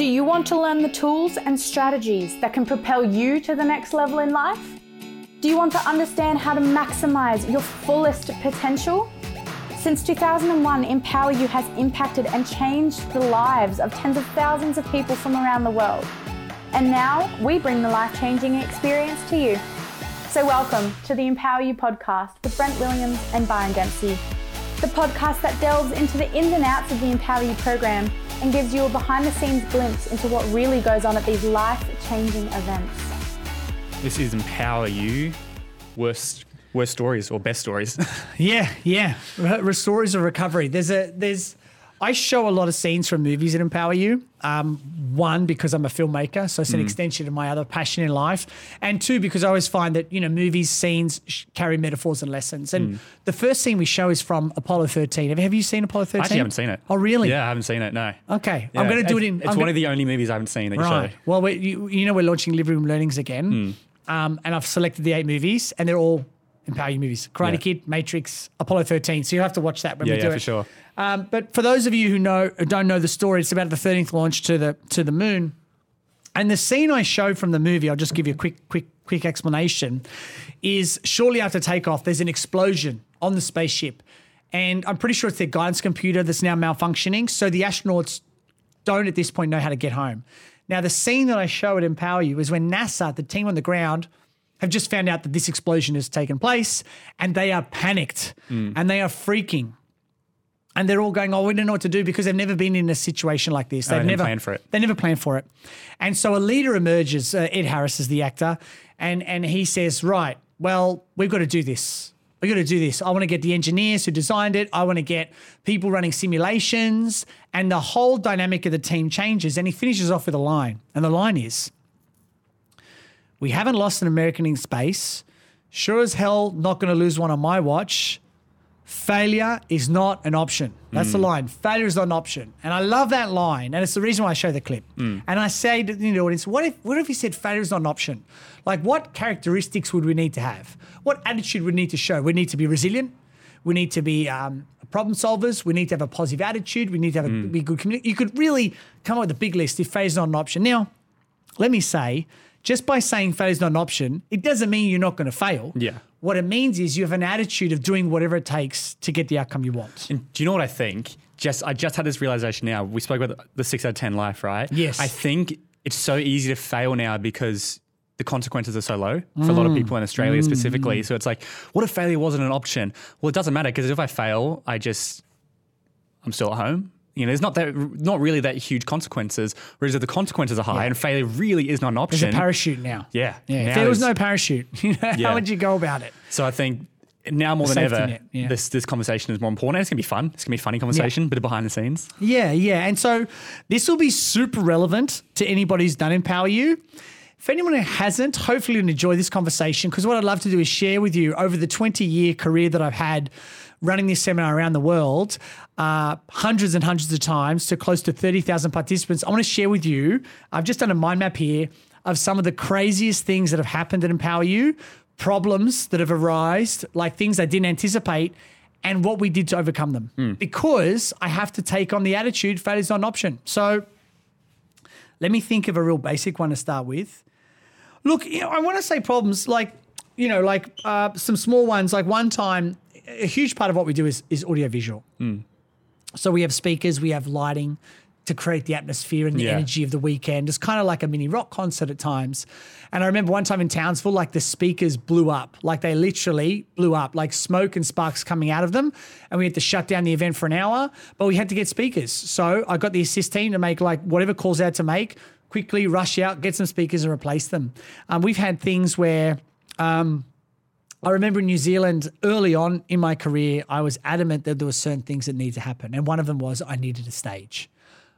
Do you want to learn the tools and strategies that can propel you to the next level in life? Do you want to understand how to maximize your fullest potential? Since 2001, Empower U has impacted and changed the lives of tens of thousands of people from around the world. And now we bring the life changing experience to you. So, welcome to the Empower U podcast with Brent Williams and Byron Dempsey, the podcast that delves into the ins and outs of the Empower U program and gives you a behind the scenes glimpse into what really goes on at these life changing events. This is Empower U. Worst worst stories or best stories. Yeah, yeah. Re- stories of recovery. There's a there's I show a lot of scenes from movies that empower you. Um, one because I'm a filmmaker, so it's an extension of my other passion in life, and two because I always find that you know movies scenes sh- carry metaphors and lessons. And the first scene we show is from Apollo 13. Have, have you seen Apollo 13? I actually haven't seen it. Oh, really? Yeah, I haven't seen it. No. Okay, Yeah, I'm going to do it in. It's I'm one of the only movies I haven't seen that you Right. show. Well, we, you, you know we're launching Living Room Learnings again, um, and I've selected the eight movies, and they're all Empower U movies: Karate Yeah. Kid, Matrix, Apollo 13. So you will have to watch that when Yeah, we do yeah, do for sure. Um, but for those of you who know who don't know the story, it's about the 13th launch to the to the moon. And the scene I show from the movie, I'll just give you a quick, quick, quick explanation, is shortly after takeoff, there's an explosion on the spaceship. And I'm pretty sure it's their guidance computer that's now malfunctioning. So the astronauts don't at this point know how to get home. Now, the scene that I show at Empower U is when NASA, the team on the ground, have just found out that this explosion has taken place and they are panicked and they are freaking. And they're all going, oh, we don't know what to do because they've never been in a situation like this. They've they didn't never planned for it. They never planned for it. And so a leader emerges. Uh, Ed Harris is the actor, and and he says, right, well, we've got to do this. We've got to do this. I want to get the engineers who designed it. I want to get people running simulations, and the whole dynamic of the team changes. And he finishes off with a line, and the line is, "We haven't lost an American in space. Sure as hell, not going to lose one on my watch." failure is not an option. That's the hmm. line. Failure is not an option. And I love that line. And it's the reason why I show the clip. Hmm. And I say to the audience, what if what if he said failure is not an option? Like what characteristics would we need to have? What attitude would we need to show? We need to be resilient. We need to be um, problem solvers. We need to have a positive attitude. We need to have a hmm. be good community. You could really come up with a big list if failure is not an option. Now, let me say, just by saying failure is not an option, it doesn't mean you're not going to fail. Yeah. What it means is you have an attitude of doing whatever it takes to get the outcome you want. And do you know what I think? Just I just had this realization now. We spoke about the six out of ten life, right? Yes. I think it's so easy to fail now because the consequences are so low for a lot of people in Australia mm. specifically. So it's like, what if failure wasn't an option? Well, it doesn't matter because if I fail, I just I'm still at home. You know, there's not that not really that huge consequences. Whereas if the consequences are high and failure really is not an option, There's a parachute now. Yeah. Yeah. Now If there was no parachute, you know, Yeah. how would you go about it? So I think now more than ever, net, yeah. this this conversation is more important. And it's gonna be fun. It's gonna be a funny conversation, bit of behind the scenes. Yeah, yeah. And so this will be super relevant to anybody who's done Empower U. If anyone who hasn't, hopefully you'll enjoy this conversation because what I'd love to do is share with you over the 20 year career that I've had running this seminar around the world, uh, hundreds and hundreds of times to close to 30,000 participants. I want to share with you, I've just done a mind map here of some of the craziest things that have happened at Empower U, problems that have arisen, like things I didn't anticipate, and what we did to overcome them. Because I have to take on the attitude failure is not an option. So let me think of a real basic one to start with. Look, you know, I want to say problems like, you know, like uh, some small ones. Like one time, a huge part of what we do is is audiovisual. So we have speakers, we have lighting to create the atmosphere and the Yeah. energy of the weekend. It's kind of like a mini rock concert at times. And I remember one time in Townsville, like the speakers blew up, like they literally blew up, like smoke and sparks coming out of them. And we had to shut down the event for an hour, but we had to get speakers. So I got the assist team to make like whatever calls out to make, quickly rush out, get some speakers and replace them. Um, we've had things where I remember in New Zealand early on in my career, I was adamant that there were certain things that needed to happen. And one of them was I needed a stage.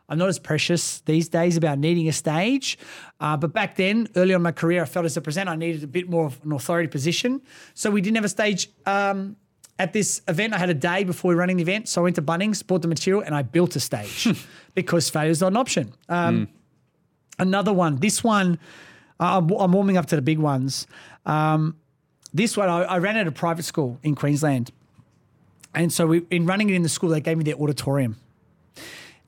I'm not as precious these days about needing a stage. Uh, but back then, early on in my career, I felt as a presenter, I needed a bit more of an authority position. So we didn't have a stage um, at this event. I had a day before we were running the event. So I went to Bunnings, bought the material, and I built a stage because failure is not an option. Um, Another one, this one, uh, I'm, I'm warming up to the big ones. Um, this one, I, I ran at a private school in Queensland. And so we, in running it in the school, they gave me their auditorium.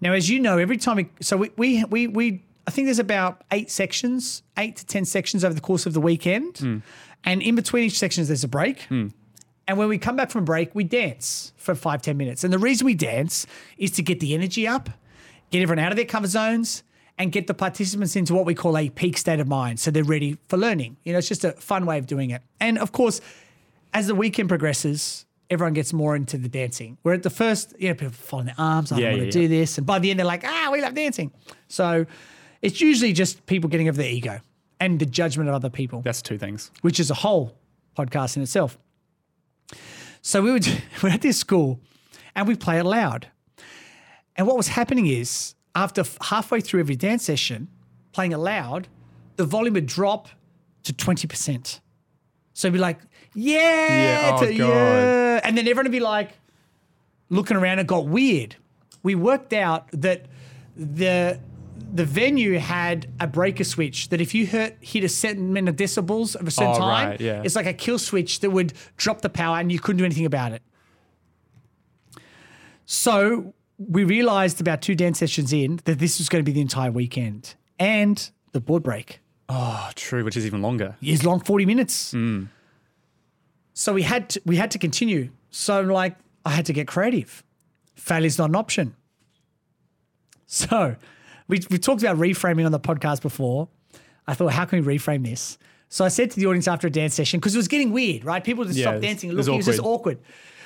Now, as you know, every time we so we we we, we I think there's about eight sections, eight to ten sections over the course of the weekend, hmm. and in between each sections there's a break. Hmm. And when we come back from break, we dance for five ten minutes. And the reason we dance is to get the energy up, get everyone out of their comfort zones, and get the participants into what we call a peak state of mind, so they're ready for learning. You know, it's just a fun way of doing it. And of course, as the weekend progresses, everyone gets more into the dancing. We're at the first, you know, people folding their arms, I Yeah, want to yeah, do yeah. this. And by the end, they're like, ah, we love dancing. So it's usually just people getting over their ego and the judgment of other people, That's two things. which is a whole podcast in itself. So we were, we were at this school and we play it loud. And what was happening is, after f- halfway through every dance session, playing aloud, the volume would drop to 20%. So it'd be like, yeah, Yeah, oh to- yeah. And then everyone would be like, looking around, it got weird. We worked out that the the venue had a breaker switch that if you hit, hit a certain amount of decibels of a certain Oh, time, right, yeah. it's like a kill switch that would drop the power and you couldn't do anything about it. So we realized about two dance sessions in that this was going to be the entire weekend and the board break Oh, true, which is even longer. is long 40 minutes. Mm. So we had to, we had to continue. So like I had to get creative. Failure's not an option. So we we talked about reframing on the podcast before. I thought, how can we reframe this? So I said to the audience after a dance session because it was getting weird, right? People just Yeah, stopped dancing looking. It was just awkward.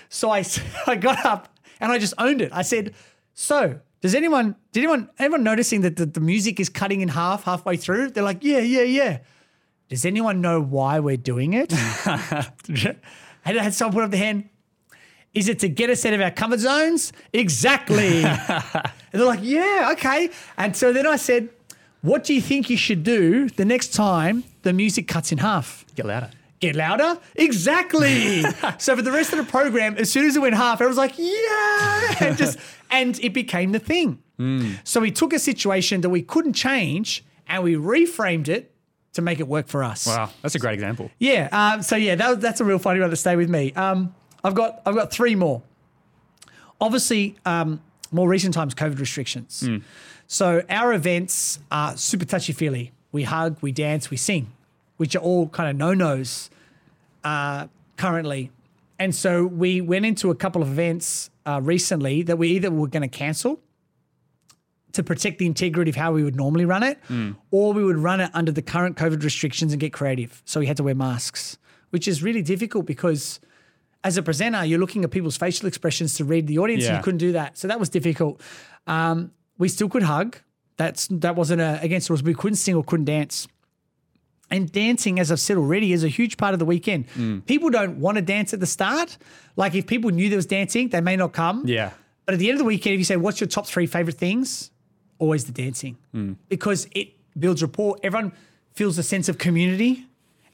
So I, I got up and I just owned it. I said, "So does anyone did anyone anyone noticing that the, the music is cutting in half halfway through?" They're like, "Yeah, yeah, yeah." Does anyone know why we're doing it? and I had someone put up the hand. Is it to get us out of our comfort zones? Exactly. and they're like, yeah, okay. And so then I said, what do you think you should do the next time the music cuts in half? Get louder. Get louder? Exactly. so for the rest of the program, as soon as it went half, everyone was like, yeah. And just and it became the thing. So we took a situation that we couldn't change and we reframed it to make it work for us. Wow, that's a great example. Yeah. Um, so yeah, that, that's a real funny one to stay with me. Um, I've got I've got three more. Obviously, um, more recent times, COVID restrictions. So our events are super touchy feely. We hug, we dance, we sing, which are all kind of no nos uh, currently. And so we went into a couple of events uh, recently that we either were going to cancel to protect the integrity of how we would normally run it, or we would run it under the current COVID restrictions and get creative. So we had to wear masks, which is really difficult because as a presenter, you're looking at people's facial expressions to read the audience, and you couldn't do that. So that was difficult. Um, we still could hug. That's that wasn't a, against the rules. We couldn't sing or couldn't dance. And dancing, as I've said already, is a huge part of the weekend. Mm. People don't want to dance at the start. Like if people knew there was dancing, they may not come. Yeah. But at the end of the weekend, if you say, what's your top three favorite things? Always the dancing Hmm. because it builds rapport. Everyone feels a sense of community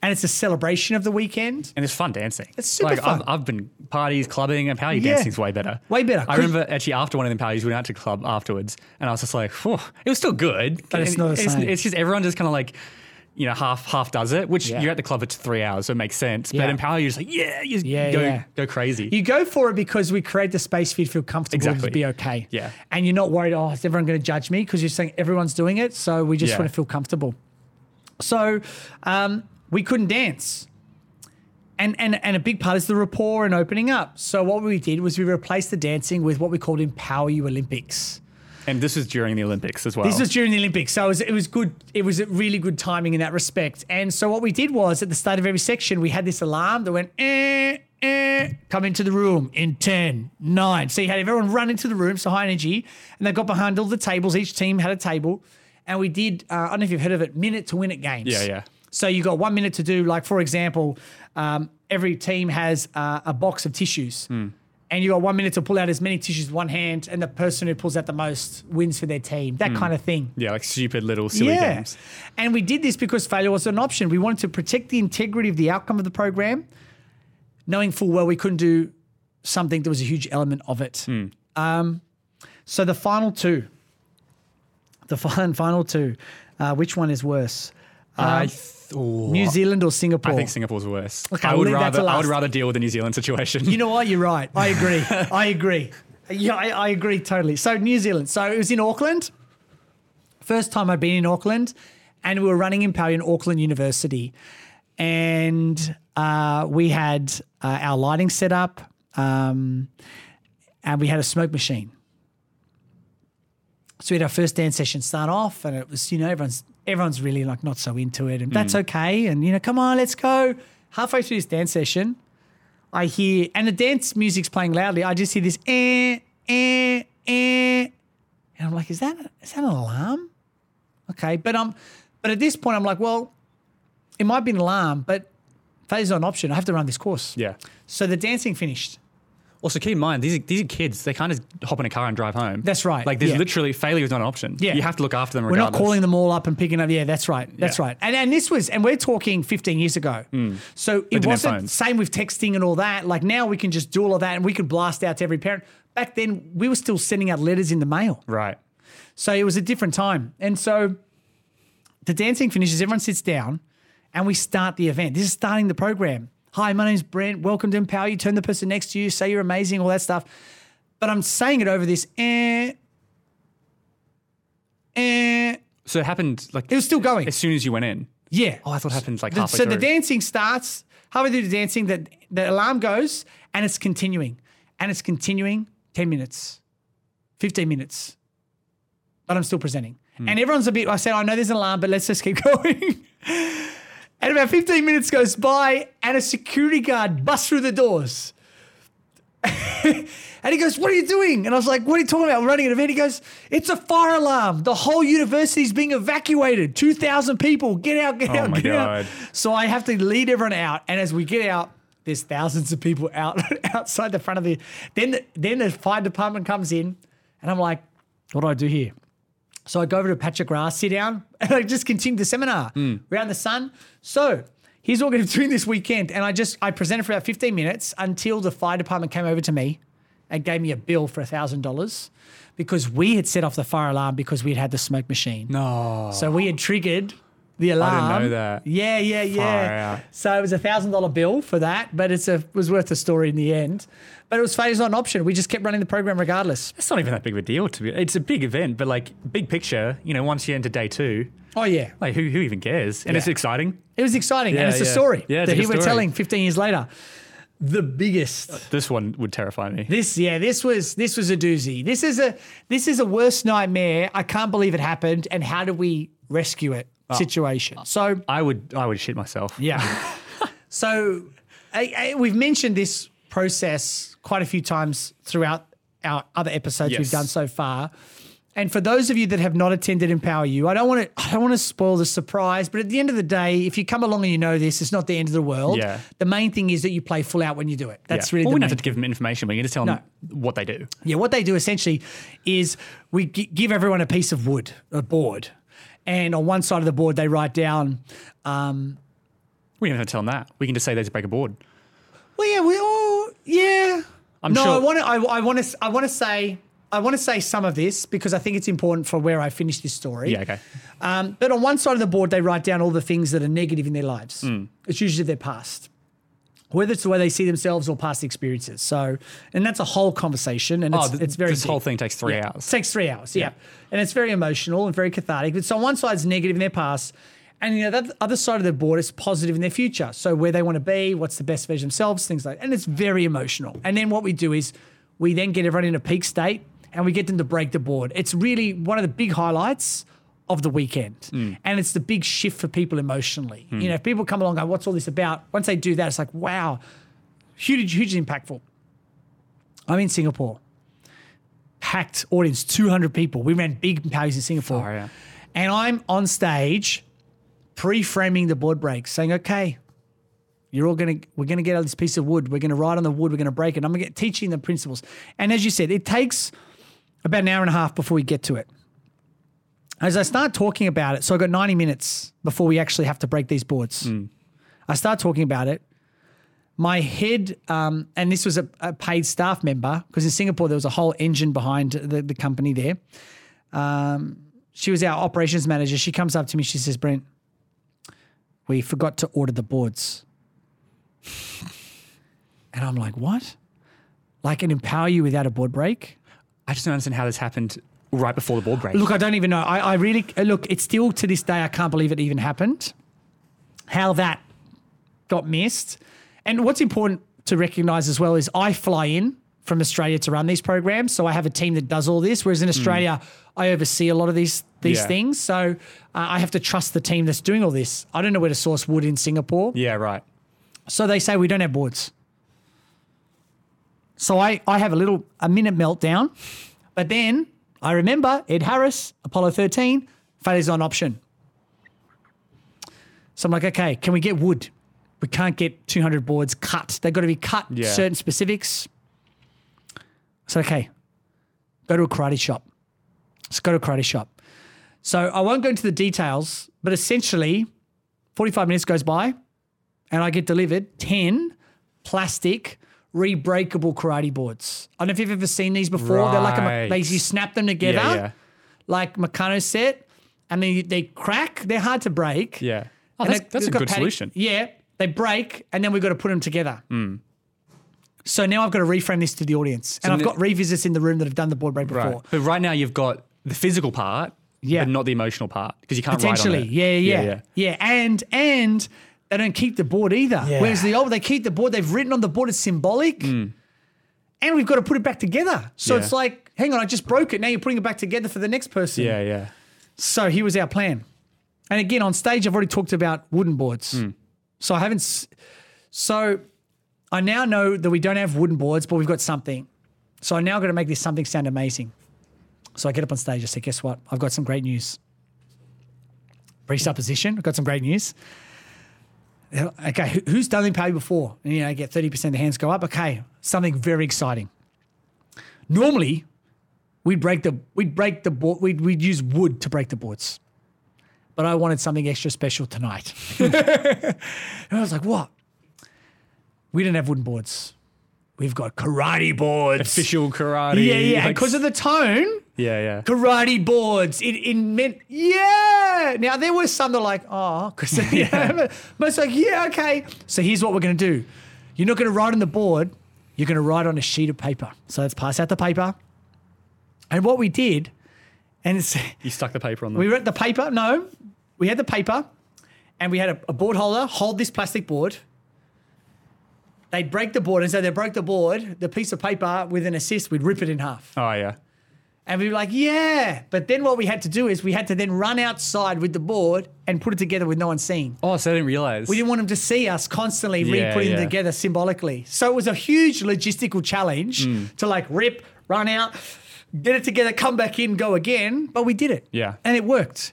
and it's a celebration of the weekend. And it's fun dancing. It's super like, fun. I've, I've been parties, clubbing, and party Yeah. dancing's way better. Way better. I remember actually after one of them parties, we went out to club afterwards, and I was just like, it was still good. But it's not the it's, same. it's just everyone just kind of like, you know, half half does it, which Yeah. you're at the club for three hours, so it makes sense. Yeah. But in power, you're just like, yeah, you Yeah, go, yeah. go crazy. You go for it because we create the space for you to feel comfortable Exactly. to be okay. Yeah. And you're not worried, oh, is everyone going to judge me? Because you're saying everyone's doing it. So we just want to feel comfortable. So um, we couldn't dance. And, and, and a big part is the rapport and opening up. So what we did was we replaced the dancing with what we called Empower U Olympics. And this was during the Olympics as well. This was during the Olympics, so it was, it was good. It was a really good timing in that respect. And so what we did was at the start of every section, we had this alarm that went, eh, eh, come into the room in 10, 9. So you had everyone run into the room, so high energy, and they got behind all the tables. Each team had a table. And we did, uh, I don't know if you've heard of it, minute to win it games. Yeah, yeah. So you got one minute to do, like, for example, um, every team has uh, a box of tissues. Hmm. And you got one minute to pull out as many tissues with one hand, and the person who pulls out the most wins for their team. That kind of thing. yeah, like stupid little silly games. And we did this because failure was an option. We wanted to protect the integrity of the outcome of the program, knowing full well we couldn't do something that was a huge element of it. Hmm. Um, so the final two, the final, final two, uh, which one is worse? I th- oh, New Zealand or Singapore? I think Singapore's worse. Okay, I would leave that to rather I would rather deal with the New Zealand situation. You know what? You're right. I agree. I agree. Yeah, I, I agree totally. So New Zealand. So it was in Auckland. First time I'd been in Auckland, and we were running Empower in Auckland University, and uh, we had uh, our lighting set up, um, and we had a smoke machine. So we had our first dance session start off, and it was you know everyone's everyone's really like not so into it, and that's okay. And you know, come on, let's go. Halfway through this dance session, I hear, and the dance music's playing loudly. I just hear this eh, eh, eh, and I'm like, is that is that an alarm? Okay, but um, but at this point, I'm like, well, it might be an alarm, but phase not an option. I have to run this course. Yeah. So the dancing finished. Also, keep in mind these are, these are kids. They can't just hop in a car and drive home. That's right, Like, there's yeah. literally failure is not an option. Yeah. you have to look after them. We're not calling them all up and picking up. Yeah, that's right. That's Yeah. right. And and this was, and we're talking 15 years ago. Hmm. So it wasn't same with texting and all that. Like now we can just do all of that and we could blast out to every parent. Back then we were still sending out letters in the mail. Right. So it was a different time. And so the dancing finishes, everyone sits down, and we start the event. This is starting the program. Hi, my name's Brent. Welcome to Empower U. Turn the person next to you, say you're amazing, all that stuff. But I'm saying it over this, eh, eh. So it happened like It was still going. as soon as you went in. Yeah. Oh, I thought it happened like The- halfway so through. the dancing starts, halfway through the dancing, the, the alarm goes and it's continuing. And it's continuing 10 minutes, 15 minutes. But I'm still presenting. Hmm. And everyone's a bit, I said, I know there's an alarm, but let's just keep going. And about 15 minutes goes by and a security guard busts through the doors. And he goes, What are you doing? And I was like, What are you talking about? We're running an event. He goes, It's a fire alarm. The whole university's being evacuated. 2,000 people. Get out, get Oh out, get God. out. So I have to lead everyone out. And as we get out, there's thousands of people out outside the front of the. Then, the, then the fire department comes in. And I'm like, What do I do here? So I go over to a patch of grass, sit down, and I just continue the seminar. Hmm. Out in the sun. So here's what we're going to do this weekend. And I just, I presented for about 15 minutes until the fire department came over to me and gave me a bill for $1,000 because we had set off the fire alarm because we had had the smoke machine. no. So we had triggered the alarm. I didn't know that. Yeah, yeah, yeah. So it was a thousand dollar bill for that, but it's a it was worth the story in the end. But it was phase not an option. We just kept running the program regardless. It's not even that big of a deal to be. It's a big event, but like big picture, you know, once you enter day two, Oh yeah, like who who even cares? And it's exciting. it was exciting, and Yeah, it's a story Yeah, that a he good we're telling 15 years later. The biggest. Uh, this one would terrify me. This yeah, this was this was a doozy. This is a this is a worst nightmare. I can't believe it happened. And how do we rescue it? Oh. Situation. So I would I would shit myself. Yeah. so I, I, we've mentioned this process quite a few times throughout our other episodes we've done so far. And for those of you that have not attended Empower U, I don't want to I don't want to spoil the surprise, but at the end of the day, if you come along and you know this, it's not the end of the world. Yeah. The main thing is that you play full out when you do it. That's Yeah. really well, the we don't have to give them information. We can just tell them what they do. yeah, what they do essentially is we gi- give everyone a piece of wood, a board, and on one side of the board they write down um, We don't have to tell them that. We can just say they just break a board. Well, yeah, we all, yeah. I'm no, sure- I want to. I, I want to. I want to say. I want to say some of this because I think it's important for where I finish this story. Yeah, okay. Um, but on one side of the board, they write down all the things that are negative in their lives. Hmm. It's usually their past, whether it's the way they see themselves or past experiences. So, and that's a whole conversation, and oh, it's, Oh, th- it's very. this whole thing takes three It hours. takes three hours, yeah. And it's very emotional and very cathartic. But so on one is negative in their past, and you know that other side of the board is positive in their future. So where they want to be, what's the best version of themselves, things like. that. And it's very emotional. And then what we do is we then get everyone in a peak state, and we get them to break the board. It's really one of the big highlights of the weekend, Hmm. and it's the big shift for people emotionally. You know, if people come along, and go, "What's all this about?" Once they do that, it's like, wow, huge, hugely impactful. I'm in Singapore packed audience, 200 people. We ran big parties in Singapore. Far out. And I'm on stage pre-framing the board break, saying, okay, you're all gonna we're gonna get out this piece of wood, we're gonna write on the wood, we're gonna break it. I'm gonna get teaching the principles. And as you said, it takes about an hour and a half before we get to it. As I start talking about it, so I've got 90 minutes before we actually have to break these boards. I start talking about it. My head, um, and this was a, a paid staff member, because in Singapore there was a whole engine behind the, the company there. Um, she was our operations manager. She comes up to me, she says, Brent, we forgot to order the boards. And I'm like, what? like and empower you without a board break. I just don't understand how this happened right before the board break. Look, I don't even know. I, I really look. It's still to this day. I can't believe it even happened. How that got missed, and what's important to recognise as well is I fly in from Australia to run these programs, so I have a team that does all this. Whereas in Australia, I oversee a lot of these these Yeah. things, so uh, I have to trust the team that's doing all this. I don't know where to source wood in Singapore, yeah, right. so they say we don't have boards. So I, I have a little a minute meltdown, but then I remember Ed Harris, Apollo 13, failure's an option. So I'm like, okay, can we get wood? We can't get 200 boards cut. They've got to be cut Yeah. certain specifics. So okay, go to a karate shop. Let's go to a karate shop. So I won't go into the details, but essentially, 45 minutes goes by, and I get delivered 10 plastic rebreakable karate boards. I don't know if you've ever seen these before. They're like a, they you snap them together Yeah, yeah. like Meccano set, and then you- they crack. They're hard to break. Yeah. Oh, that's, they- that's a good solution. Yeah, they break, and then we've got to put them together. Hmm. So now I've got to reframe this to the audience, and I've n- got revisits in the room that have done the board break before. Right. But right now you've got the physical part, Yeah. but not the emotional part because you can't Potentially, it. yeah, yeah, yeah. yeah, and and they don't keep the board either. Whereas the old, they keep the board. They've written on the board. It's symbolic, and we've got to put it back together. So. Yeah. it's like, hang on, I just broke it. Now you're putting it back together for the next person. Yeah, yeah. So here was our plan. And again, on stage, I've already talked about wooden boards. Hmm. So I haven't. So I now know that we don't have wooden boards, but we've got something. So I now got to make this something sound amazing. So I get up on stage. I say, guess what? I've got some great news. Presupposition. I've got some great news. Like, Okay, who's done You before? And, you know, I get 30% of the hands go up. Okay, something very exciting. Normally, we'd break the we'd break the board. We'd, we'd use wood to break the boards, but I wanted something extra special tonight. and I was like, "What? We don't have wooden boards. We've got karate boards. Official karate. yeah, yeah. like- Because of the tone, yeah, yeah. karate boards. It, it meant yeah. Now there were some that were like oh, because yeah. but it's like yeah, okay. So here's what we're gonna do. You're not gonna write on the board. You're gonna write on a sheet of paper. So let's pass out the paper. And what we did, and it's You stuck the paper on them. we wrote the paper. No, we had the paper, and we had a, a board holder hold this plastic board. They'd break the board, and so they broke the board, the piece of paper with an assist, we'd rip it in half. oh, yeah. And we were like, yeah. But then what we had to do is we had to then run outside with the board and put it together with no one seeing. Oh, so I didn't realize. We didn't want them to see us constantly Yeah, re-putting yeah. it together symbolically. So it was a huge logistical challenge Mm. to like rip, run out, get it together, come back in, go again. But we did it. Yeah. And it worked.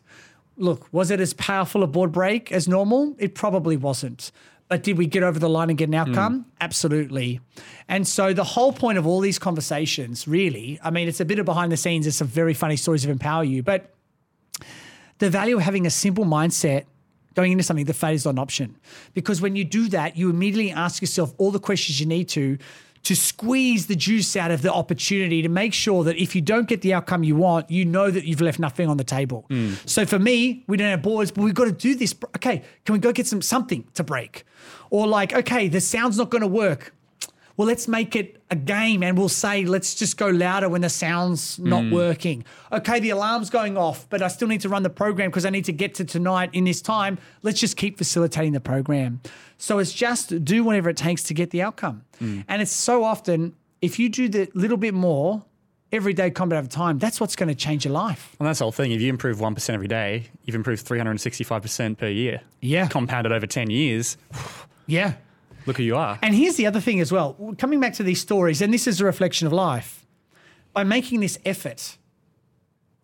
Look, was it as powerful a board break as normal? It probably wasn't. But did we get over the line and get an hmm. outcome? Absolutely. And so the whole point of all these conversations, really, I mean, it's a bit of behind the scenes, it's some very funny stories of Empower U, but the value of having a simple mindset going into something, the failure is not an option. Because when you do that, you immediately ask yourself all the questions you need to to squeeze the juice out of the opportunity to make sure that if you don't get the outcome you want, you know that you've left nothing on the table. Hmm. So for me, we don't have boards, but we've got to do this. Okay, can we go get some something to break? Or like, okay, the sound's not going to work well, let's make it a game and we'll say, let's just go louder when the sound's not mm. working. Okay, the alarm's going off, but I still need to run the program because I need to get to tonight in this time. Let's just keep facilitating the program. So it's just do whatever it takes to get the outcome. Mm. And it's so often, if you do the little bit more every day combat over time, that's what's going to change your life. And that's the whole thing. If you improve 1% every day, you've improved 365% per year. Yeah. Compounded over 10 years, Yeah. Look who you are. And here's the other thing as well. Coming back to these stories, and this is a reflection of life. By making this effort,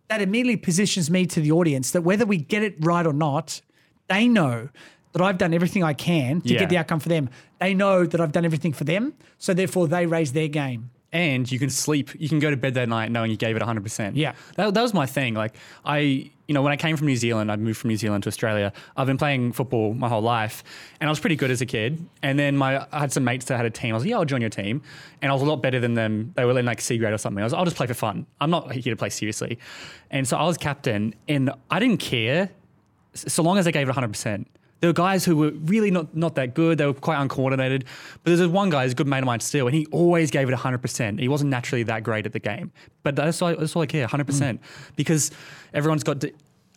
that immediately positions me to the audience that whether we get it right or not, they know that I've done everything I can to Yeah. get the outcome for them. They know that I've done everything for them. So therefore, they raise their game. and you can sleep you can go to bed that night knowing you gave it 100% Yeah. that, that was my thing like i you know when i came from new zealand i moved from new zealand to australia. I've been playing football my whole life and i was pretty good as a kid. And then my i had some mates that had a team. I was like yeah i'll join your team. And i was a lot better than them. They were in like c grade or something. I was like, i'll just play for fun. I'm not here to play seriously. And so i was captain and i didn't care so long as i gave it 100% There were guys who were really not, not that good. They were quite uncoordinated. But there's one guy who's a good mate of mine still, and he always gave it 100%. He wasn't naturally that great at the game. But that's all, that's all I care, 100%. Mm. Because everyone's got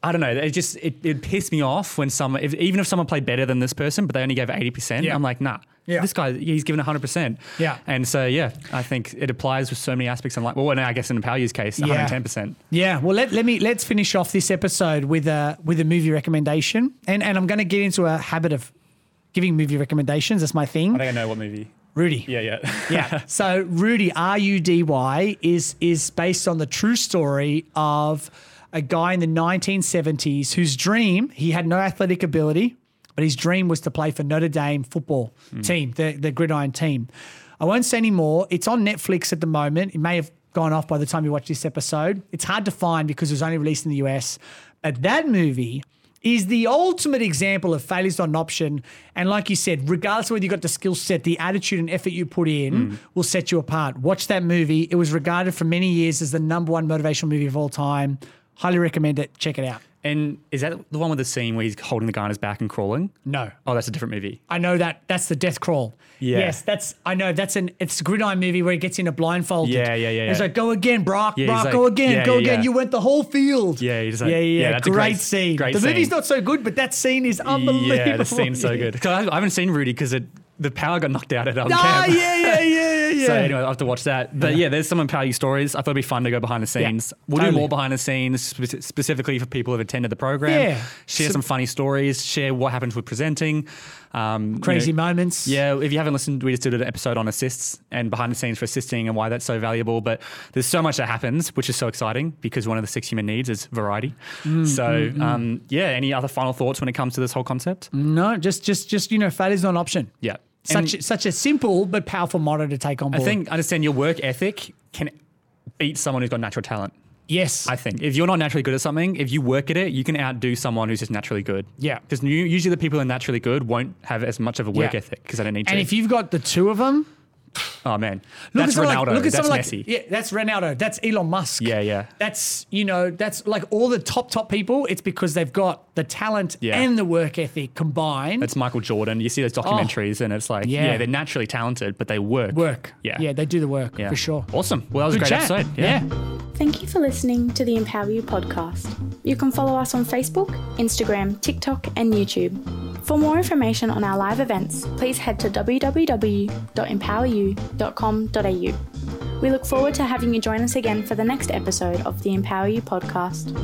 I don't know. It just it, it pissed me off when someone, if, even if someone played better than this person, but they only gave eighty percent. Yeah. I'm like, nah. Yeah. This guy, he's given hundred percent. Yeah. And so yeah, I think it applies with so many aspects. And like, well, and I guess in You's case, one hundred ten percent. Yeah, well let, let me let's finish off this episode with a with a movie recommendation. And and I'm going to get into a habit of giving movie recommendations. That's my thing. I think I know what movie. Rudy. Yeah, yeah, yeah. So Rudy, R U D Y, is is based on the true story of a guy in the 1970s whose dream he had no athletic ability, but his dream was to play for Notre Dame football team, the the gridiron team. I won't say any more. It's on Netflix at the moment. It may have gone off by the time you watch this episode. It's hard to find because it was only released in the US. But that movie is the ultimate example of failures not an option. And like you said, regardless of whether you got the skill set, the attitude and effort you put in mm. will set you apart. Watch that movie. It was regarded for many years as the number one motivational movie of all time. Highly recommend it. Check it out. And is that the one with the scene where he's holding the guy on his back and crawling? No. Oh, that's a different movie. I know that that's the death crawl. Yeah. Yes, that's I know that's an it's a gridiron movie where he gets in a blindfolded. Yeah, yeah, yeah, He's like, go again, Brock, Yeah, Brock, like- go again, yeah, go yeah, again. yeah. You went the whole field. Yeah, he's like- yeah, yeah, yeah, that's a great, great- scene. great the movie's scene. not so good, but that scene is unbelievable. Yeah, the scene's so good. I haven't seen Rudy because the power got knocked out at um, Ah, camp. yeah, yeah, yeah, yeah, yeah. So anyway, I have to watch that. But yeah, there's some empowering stories. I thought it'd be fun to go behind the scenes. we'll totally. do more behind the scenes spe- specifically for people who've attended the program. Yeah. Share So- some funny stories. Share what happens with presenting. Um, you Crazy know, moments. Yeah, if you haven't listened, we just did an episode on assists and behind the scenes for assisting and why that's so valuable. But there's so much that happens, which is so exciting because one of the six human needs is variety. Mm, so um, yeah, any other final thoughts when it comes to this whole concept? No, just just just you know, failure's not an option. Yeah. Such And- such a simple but powerful motto to take on board. I think understand your work ethic can beat someone who's got natural talent. yes. I think if you're not naturally good at something, if you work at it, you can outdo someone who's just naturally good. Yeah. because usually the people who are naturally good won't have as much of a work Yeah. ethic because they don't need to. and if you've got the two of them, oh man, Look that's at Ronaldo. Like, look at that's someone Messi. like yeah, that's Ronaldo. That's Elon Musk. Yeah, yeah. That's you know that's like all the top top people. It's because they've got the talent Yeah. and the work ethic combined. That's Michael Jordan. You see those oh. documentaries, and it's like, Oh. Yeah. yeah. they're naturally talented, but they work. work. Yeah. yeah, they do the work Yeah. for sure. Awesome. Well, that was Good a great chat. episode. yeah. Thank you for listening to the Empower U podcast. You can follow us on Facebook, Instagram, TikTok, and YouTube. For more information on our live events, please head to www.empoweryou.com.au. We look forward to having you join us again for the next episode of the Empower U podcast.